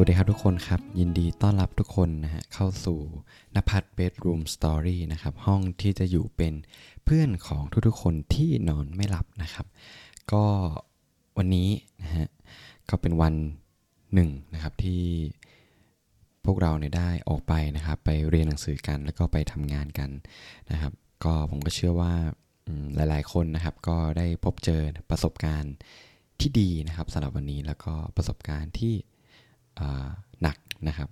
วัสดีครับทุกคนครับ ยินดีต้อนรับทุกคนนะฮะเข้าสู่นภัทรเบดรูมสตอรี่นะครับห้องที่จะอยู่เป็นเพื่อนของทุกๆคนที่นอนไม่หลับนะครับ ก็วันนี้นะฮะก็เป็นวันหนึ่งนะครับที่พวกเราเนี่ยได้ออกไปนะครับไปเรียนหนังสือกันแล้วก็ไปทำงานกันนะครับ ก็ผมก็เชื่อว่าหลายๆ คนนะครับ ก็ได้พบเจอประสบการณ์ที่ดีนะครับสำหรับวันนี้แล้วก็ประสบการณ์ที่ หนักนะครับ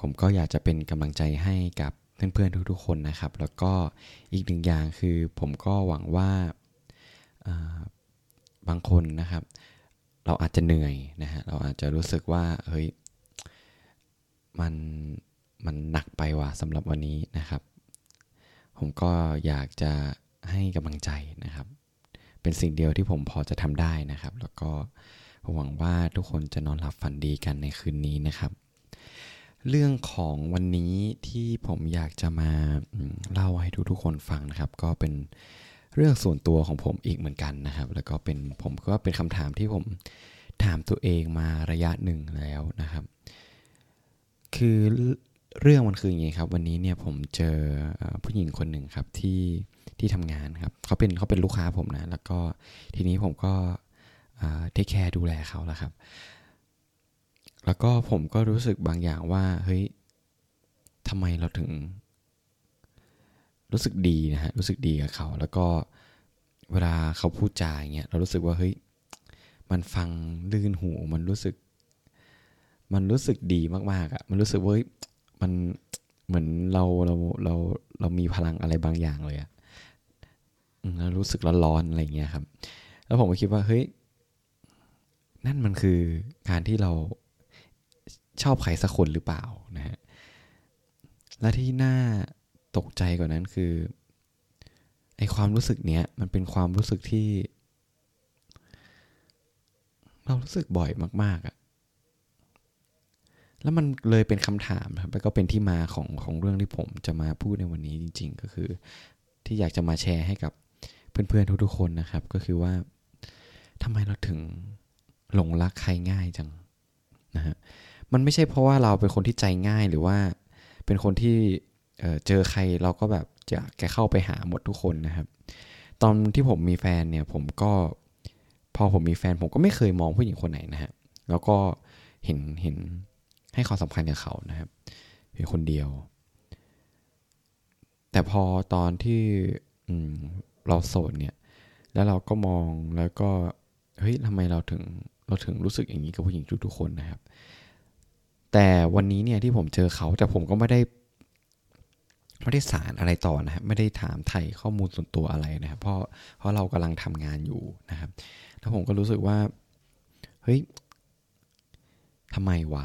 ผมก็อยากจะเป็นกำลังใจให้กับเพื่อนๆทุกๆคนนะครับ แล้วก็อีกหนึ่งอย่างคือผมก็หวังว่าาบางคนนะครับ เราอาจจะเหนื่อยนะฮะเราอาจจะรู้สึกว่าเฮ้ยมันมันหนักไปว่ะสำหรับวันนี้นะครับ ผมก็อยากจะให้กำลังใจนะครับ เป็นสิ่งเดียวที่ผมพอจะทำได้นะครับ แล้วก็ หวังว่าทุกคนจะนอนหลับฝันดีกันในคืนนี้นะครับ เรื่องของวันนี้ที่ผมอยากจะมาเล่าให้ทุกๆคนฟังนะครับ ก็เป็นเรื่องส่วนตัวของผมอีกเหมือนกันนะครับ แล้วก็เป็นผมก็เป็นคำถามที่ผมถามตัวเองมาระยะหนึ่งแล้วนะครับ คือเรื่องมันคืออย่างนี้ครับ วันนี้เนี่ยผมเจอผู้หญิงคนหนึ่งครับที่ที่ทำงานครับเขาเป็นเขาเป็นลูกค้าผมนะ แล้วก็ทีนี้ผมก็ เทคแคร์ดูแลเขาแล้วครับ แล้วก็ผมก็รู้สึกบางอย่างว่า เฮ้ยทำไมเราถึง รู้สึกดีนะฮะ รู้สึกดีกับเขา แล้วก็เวลาเขาพูดจาอย่างเงี้ย เรารู้สึกว่า เฮ้ย มันฟังลื่นหู มันรู้สึก มันรู้สึกดีมากๆอะ่ะ มันรู้สึกว่าเฮ้ยมันเหมือนเราเราเราเรามีพลังอะไรบางอย่างเลยอะ่ะแล้วรู้สึกร้อนๆอะไรเงี้ยครับ แล้วผมก็คิดว่า เฮ้ย นั่นมันคือการที่เราชอบใครสักคนหรือเปล่านะฮะ และที่น่าตกใจกว่านั้นคือไอความรู้สึกเนี้ยมันเป็นความรู้สึกที่ เรารู้สึกบ่อยมาก ๆอะแล้วมันเลยเป็นคำถามครับแล้วก็เป็นที่มาของของเรื่องที่ผมจะมาพูดในวันนี้จริง ๆ ก็คือ ที่อยากจะมาแชร์ให้กับเพื่อนๆทุกๆคนนะครับ ก็คือว่าทำไมเราถึง หลงรักใครง่ายจังนะฮะมันไม่ใช่เพราะว่าเราเป็นคนที่ใจง่ายหรือว่าเป็นคนที่เเจอใครเราก็แบบจะแกเข้าไปหาหมดทุกคนนะครับ ตอนที่ผมมีแฟนเนี่ยผมก็พอผมมีแฟนผมก็ไม่เคยมองผู้หญิงคนไหนนะฮะแล้วก็เห็นเห็นให้ความสำคัญกับเขานะครับเพียงคนเดียว แต่พอตอนที่เราโสดเนี่ย แล้วเราก็มองแล้วก็เฮ้ยทำไมเราถึง เราถึงรู้สึกอย่างนี้กับผู้หญิงทุกๆคนนะครับ แต่วันนี้เนี่ยที่ผมเจอเขาแต่ผมก็ไม่ได้ไม่ได้สารอะไรต่อนะครับไม่ได้ถามไถ่ข้อมูลส่วนตัวอะไรนะครับเพราะเพราะเรากำลังทำงานอยู่นะครับ แล้วผมก็รู้สึกว่า เฮ้ยทำไมวะ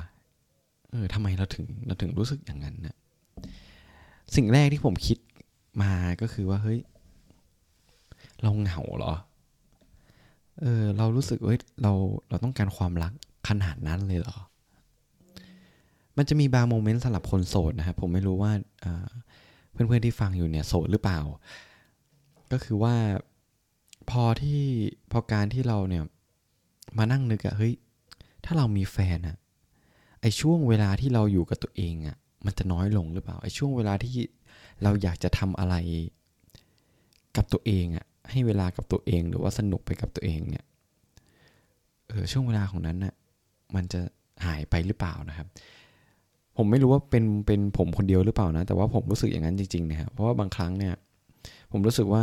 เออทำไมเราถึงเราถึงรู้สึกอย่างนั้นนะสิ่งแรกที่ผมคิดมาก็คือว่าเฮ้ย เราเหงาเหรอ เออเรารู้สึกเอ้ยเราเราต้องการความรักขนาดนั้นเลยเหรอ มันจะมีบางโมเมนต์สำหรับคนโสดนะครับผมไม่รู้ว่าเพื่อนๆที่ฟังอยู่เนี่ยโสดหรือเปล่า ก็คือว่าพอที่พอการที่เราเนี่ยมานั่งนึกอะเฮ้ยถ้าเรามีแฟนอะไอช่วงเวลาที่เราอยู่กับตัวเองอะมันจะน้อยลงหรือเปล่าไอช่วงเวลาที่เราอยากจะทำอะไรกับตัวเองอะ ให้เวลากับตัวเอง หรือว่าสนุกไปกับตัวเองเนี่ยเออช่วงเวลาของนั้นน่ะมันจะหายไปหรือเปล่านะครับ ผมไม่รู้ว่าเป็นเป็นผมคนเดียวหรือเปล่านะ แต่ว่าผมรู้สึกอย่างนั้นจริงๆนะครับเพราะว่าบางครั้งเนี่ย ผมรู้สึกว่า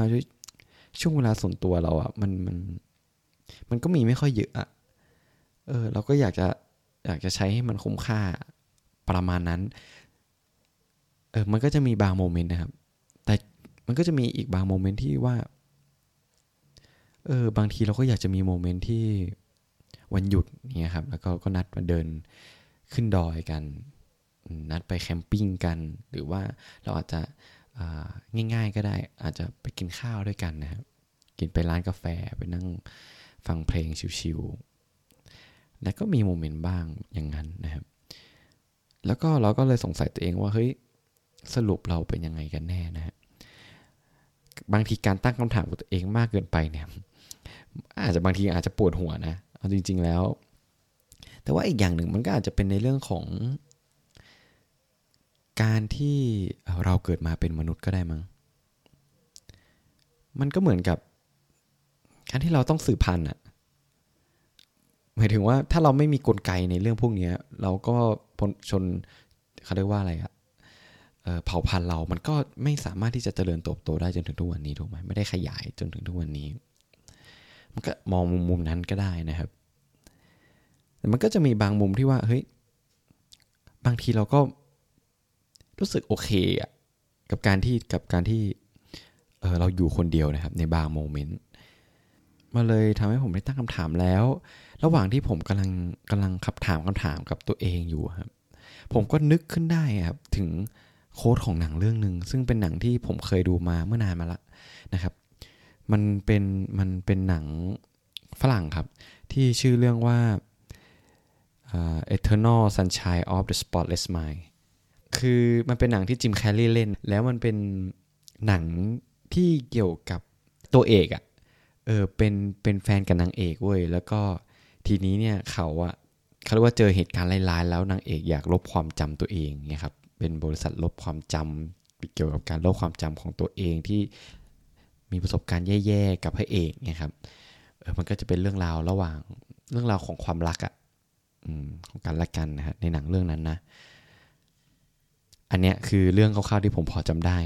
ช่วงเวลาส่วนตัวเราอะ่ะมันมันมันก็มีไม่ค่อยเยอะอะเออเราก็อยากจะอยากจะใช้ให้มันคุ้มค่าประมาณนั้น เออมันก็จะมีบาง moment นะครับ แต่มันก็จะมีอีกบาง moment ที่ว่า เออบางทีเราก็อยากจะมี moment ที่วันหยุดเนี่ยครับ แล้วก็ก็นัดมาเดินขึ้นดอยกัน นัดไป camping กัน หรือว่าเราอาจจะง่ายๆก็ได้ อาจจะไปกินข้าวด้วยกันนะครับ กินไปร้านกาแฟไปนั่งฟังเพลงชิวๆแล้วก็มี moment บ้างอย่างนั้นนะครับ แล้วก็เราก็เลยสงสัยตัวเองว่าเฮ้ยสรุปเราเป็นยังไงกันแน่นะฮะบางทีการตั้งคำถามกับตัวเองมากเกินไปเนี่ย อาจจะบางทีอาจจะปวดหัวนะเอาจริง ๆแล้ว แต่ว่าอีกอย่างหนึ่งมันก็อาจจะเป็นในเรื่องของ การที่เราเกิดมาเป็นมนุษย์ก็ได้มั้งมันก็เหมือนกับการที่เราต้องสืบพันธุ์อะหมายถึงว่าถ้าเราไม่มีกลไกในเรื่องพวกนี้เราก็ชนเขาเรียกว่าอะไรอะเผ่าพันธุ์เรา มันก็ไม่สามารถที่จะเจริญเติบโตได้จนถึงทุกวันนี้ถูกไหมไม่ได้ขยายจนถึงทุกวันนี้ มันก็มองมุมมุมนั้นก็ได้นะครับ แต่มันก็จะมีบางมุมที่ว่าเฮ้ยบางทีเราก็รู้สึกโอเคอะกับการที่กับการที่เเราอยู่คนเดียวนะครับในบางโมเมนต์มาเลยทำให้ผมได้ตั้งคำถามแล้ว ระหว่างที่ผมกำลังกำลังขับถามคำถามกับตัวเองอยู่ครับ ผมก็นึกขึ้นได้ครับถึงโค้ดของหนังเรื่องหนึ่งซึ่งเป็นหนังที่ผมเคยดูมาเมื่อนานมาละนะครับ มันเป็นมันเป็นหนังฝรั่งครับ ที่ชื่อเรื่องว่า uh, Eternal Sunshine of the Spotless Mind คือมันเป็นหนังที่จิมแคลรี่เล่น แล้วมันเป็นหนังที่เกี่ยวกับตัวเอกอะ่ะเออเป็นเป็นแฟนกับนางเอกเว้ยแล้วก็ทีนี้เนี่ยเขาอะเขาเรียกว่าเจอเหตุการณ์ร้ายๆแล้วนางเอกอยากลบความจำตัวเองเนี่ยครับเป็นบริษัทลบความจำเกี่ยวกับการลบความจำของตัวเองที่ มีประสบการณ์แย่ๆกับพระเอกเนี่ยครับเออมันก็จะเป็นเรื่องราวระหว่างเรื่องราวของความรักอะ่ะของการละกันนะฮะในหนังเรื่องนั้นนะ อันเนี้ยคือเรื่องคร่าวๆที่ผมพอจำได้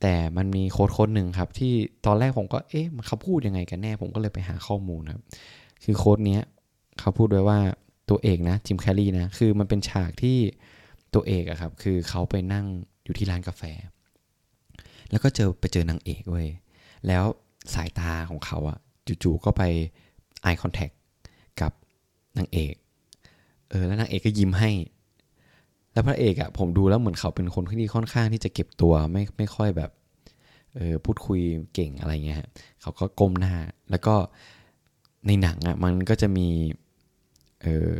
แต่มันมีโค้ดโค้ดหนึ่งครับ ที่ตอนแรกผมก็เอ๊ะมันเขาพูดยังไงกันแน่ ผมก็เลยไปหาข้อมูลครับ คือโค้ดเนี้ยเขาพูดไว้ว่าตัวเอกนะจิมแคลรี่นะคือมันเป็นฉากที่ตัวเอกอะครับ คือเขาไปนั่งอยู่ที่ร้านกาแฟ แล้วก็เจอไปเจอนางเอกเว้ย แล้วสายตาของเขาอะจู่ๆก็ไป eye contact กับนางเอก เออแล้วนางเอกก็ยิ้มให้ แล้วพระเอกอะผมดูแล้วเหมือนเขาเป็นคนที่ค่อนข้างที่จะเก็บตัวไม่ไม่ค่อยแบบเออพูดคุยเก่งอะไรเงี้ยเขาก็ก้มหน้า แล้วก็ในหนังอะมันก็จะมีเออ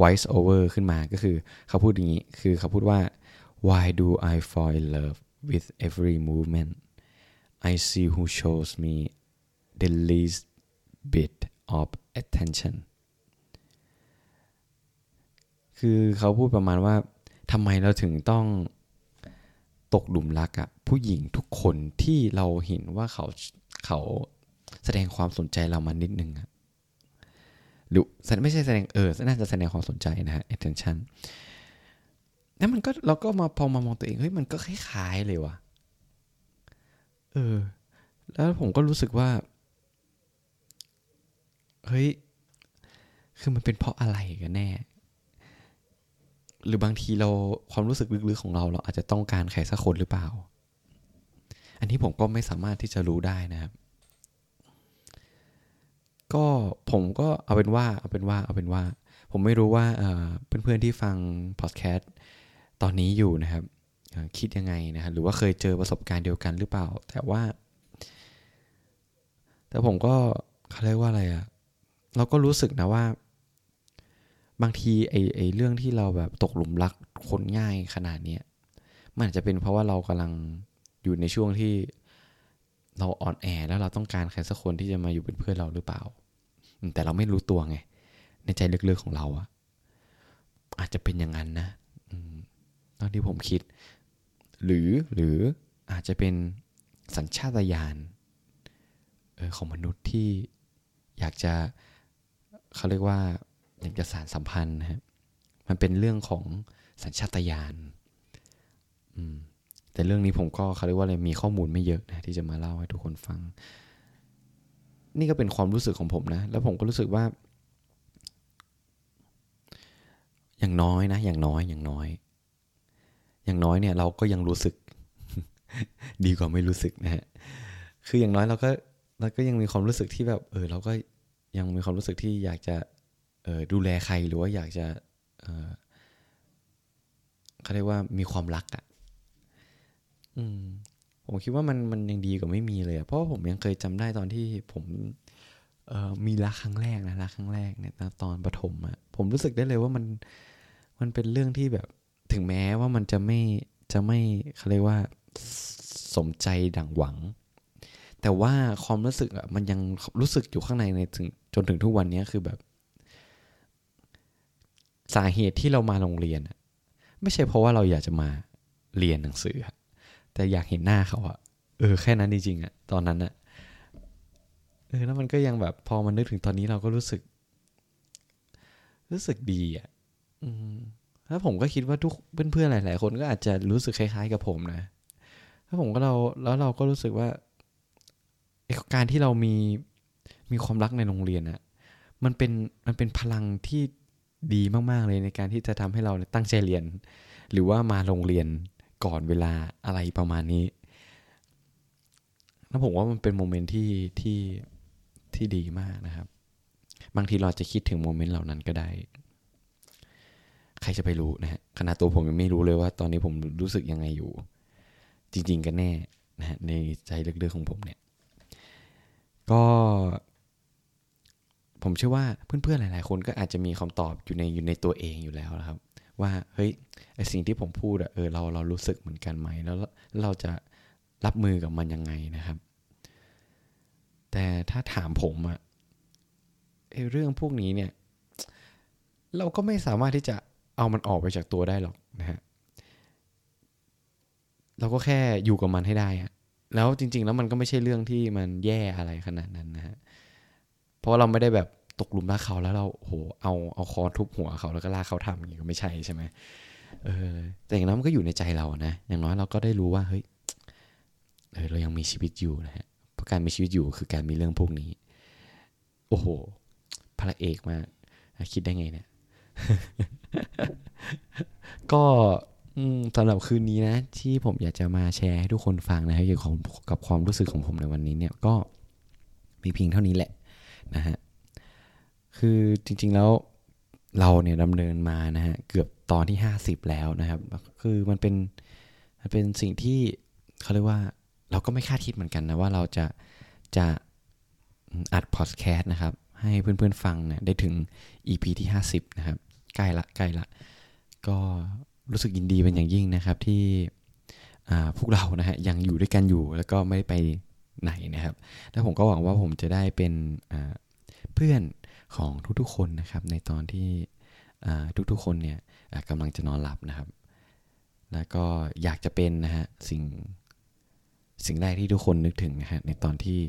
voice over ขึ้นมาก็คือเขาพูดอย่างนี้ คือเขาพูดว่า why do I fall in love with every movement I see who shows me the least bit of attention คือเขาพูดประมาณว่าทำไมเราถึงต้องตกหลุมรักอะผู้หญิงทุกคนที่เราเห็นว่าเขาเขาแสดงความสนใจเรามานิดนึงอะหรือไม่ใช่แสดงเออน่าจะแสดงความสนใจนะฮะ attention นั่นมันก็เราก็มาพอมามองตัวเองเฮ้ยมันก็คล้ายๆเลยว่ะ เออ แล้วผมก็รู้สึกว่า เฮ้ย คือมันเป็นเพราะอะไรกันแน่ หรือบางทีเราความรู้สึกลึกๆของเราเราอาจจะต้องการใครสักคนหรือเปล่า อันนี้ผมก็ไม่สามารถที่จะรู้ได้นะครับ ก็ผมก็เอาเป็นว่าเอาเป็นว่าเอาเป็นว่า ผมไม่รู้ว่าเพื่อนๆที่ฟังพอดแคสต์ตอนนี้อยู่นะครับ คิดยังไงนะครับหรือว่าเคยเจอประสบการณ์เดียวกันหรือเปล่า แต่ว่า แต่ผมก็เขาเรียกว่าอะไรอะเราก็รู้สึกนะว่า บางทีไอ้ไอ้เรื่องที่เราแบบตกหลุมรักคนง่ายขนาดนี้มันอาจจะเป็นเพราะว่าเรากำลังอยู่ในช่วงที่เราอ่อนแอแล้วเราต้องการใครสักคนที่จะมาอยู่เป็นเพื่อนเราหรือเปล่า แต่เราไม่รู้ตัวไง ในใจลึกๆของเราอะอาจจะเป็นอย่างนั้นนะตอนที่ผมคิด หรือหรืออาจจะเป็นสัญชาตญาณของมนุษย์ที่อยากจะเขาเรียกว่าอยากจะสารสัมพันธ์นะครับมันเป็นเรื่องของสัญชาตญาณแต่เรื่องนี้ผมก็เขาเรียกว่าอะไรมีข้อมูลไม่เยอะนะที่จะมาเล่าให้ทุกคนฟัง นี่ก็เป็นความรู้สึกของผมนะ แล้วผมก็รู้สึกว่า อย่างน้อยนะ อย่างน้อยอย่างน้อย อย่างน้อยเนี่ยเราก็ยังรู้สึก ดีกว่าไม่รู้สึกนะฮะคืออย่างน้อยเราก็เราก็ยังมีความรู้สึกที่แบบ เออ เราก็ยังมีความรู้สึกที่อยากจะเออดูแลใครหรือว่าอยากจะเออเขาเรียกว่ามีความรักอะอืม ผมคิดว่ามันมันยังดีกว่าไม่มีเลยเพราะผมยังเคยจำได้ตอนที่ผมเออมีรักครั้งแรกนะรักครั้งแรกเนี่ยตอนประถมอะ่ะผมรู้สึกได้เลยว่ามันมันเป็นเรื่องที่แบบ ถึงแม้ว่ามันจะไม่จะไม่เขาเรียกว่าสมใจดังหวัง แต่ว่าความรู้สึกอะมันยังรู้สึกอยู่ข้างในในถึงจนถึงทุกวันนี้คือแบบ สาเหตุที่เรามาโรงเรียนไม่ใช่เพราะว่าเราอยากจะมาเรียนหนังสือ แต่อยากเห็นหน้าเขาอะเออแค่นั้นจริงๆอะตอนนั้นอะเออแล้วมันก็ยังแบบพอมันนึกถึงตอนนี้เราก็รู้สึก รู้สึกดีอะอืม แล้วผมก็คิดว่าทุกเพื่อนๆหลาย ๆ คนก็อาจจะรู้สึกคล้ายๆกับผมนะแล้วผมก็เราแล้วเราก็รู้สึกว่าการที่เรามีมีความรักในโรงเรียนอะมันเป็นมันเป็นพลังที่ดีมาก ๆ เลยในการที่จะทำให้เราตั้งใจเรียน หรือว่ามาโรงเรียนก่อนเวลาอะไรประมาณนี้ แล้วผมว่ามันเป็นโมเมนต์ที่ที่ที่ดีมากนะครับ บางทีเราจะคิดถึงโมเมนต์เหล่านั้นก็ได้ ใครจะไปรู้นะฮะขณะตัวผมยังไม่รู้เลยว่า ตอนนี้ผมรู้สึกยังไงอยู่ จริง ๆ กันแน่นะฮะในใจลึกๆของผมเนี่ย ก็ ผมเชื่อว่าเพื่อนๆหลาย ๆ คนก็อาจจะมีคำตอบอยู่ในอยู่ในตัวเองอยู่แล้วนะครับ ว่าเฮ้ยไอสิ่งที่ผมพูดอะเออเราเรารู้สึกเหมือนกันไหมแล้วเราจะรับมือกับมันยังไงนะครับ แต่ถ้าถามผมอะไอเรื่องพวกนี้เนี่ย เราก็ไม่สามารถที่จะ เอามันออกไปจากตัวได้หรอกนะฮะเราก็แค่อยู่กับมันให้ได้อะแล้วจริง ๆ แล้วมันก็ไม่ใช่เรื่องที่มันแย่อะไรขนาดนั้นนะฮะเพราะเราไม่ได้แบบตกหลุมรักเขาแล้วเราโหเอาเอาคอทุบหัวเขาแล้วก็ลากเขาทำอย่างนี้ก็ไม่ใช่ใช่ไหมเออแต่อย่างนั้นมันก็อยู่ในใจเรานะอย่างน้อยเราก็ได้รู้ว่าเฮ้ยเออเรายังมีชีวิตอยู่นะฮะเพราะการมีชีวิตอยู่คือการมีเรื่องพวกนี้ โอ้โหพระเอกมากคิดได้ไงเนี่ย ก็สำหรับคืนนี้นะ ที่ผมอยากจะมาแชร์ให้ทุกคนฟังนะเกี่ยวกับความรู้สึกของผมในวันนี้เนี่ยก็มีเพียงเท่านี้แหละนะฮะคือจริง ๆแล้วเราเนี่ยดำเนินมานะฮะเกือบตอนที่ 50 แล้วนะครับ คือมันเป็นมันเป็นสิ่งที่เขาเรียกว่าเราก็ไม่คาดคิดเหมือนกันนะว่าเราจะจะอัดพอดแคสต์นะครับ ให้เพื่อนๆฟังเนี่ยได้ถึง EP ที่ 50 นะครับ ใกล้ละใกล้ละก็รู้สึกยินดีเป็นอย่างยิ่งนะครับที่พวกเรานะฮะยังอยู่ด้วยกันอยู่แล้วก็ไม่ได้ไปไหนนะครับแล้วผมก็หวังว่าผมจะได้เป็นเพื่อนของทุกๆคนนะครับ ในตอนที่ทุกๆคนเนี่ยกำลังจะนอนหลับนะครับ แล้วก็อยากจะเป็นนะฮะสิ่งสิ่งแรกที่ทุกคนนึกถึงนะฮะในตอนที่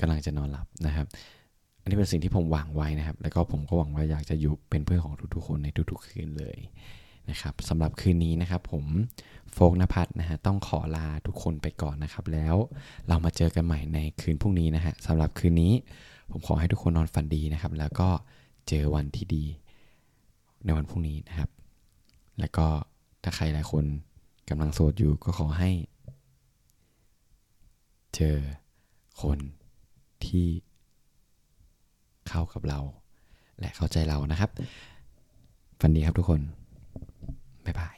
กำลังจะนอนหลับนะครับ อันนี้เป็นสิ่งที่ผมหวังไว้นะครับ แล้วก็ผมก็หวังว่าอยากจะอยู่เป็นเพื่อนของทุกๆคนในทุกๆคืนเลยนะครับสำหรับคืนนี้นะครับ ผมโฟกนภัทรนะฮะต้องขอลาทุกคนไปก่อนนะครับ แล้วเรามาเจอกันใหม่ในคืนพรุ่งนี้นะฮะสำหรับคืนนี้ ผมขอให้ทุกคนนอนฝันดีนะครับ แล้วก็เจอวันที่ดีในวันพรุ่งนี้นะครับ แล้วก็ถ้าใครหลายคนกำลังโสดอยู่ก็ขอให้ เจอคน ที่เข้ากับเรา และเข้าใจเรานะครับ ฝันดีครับทุกคน บ๊ายบาย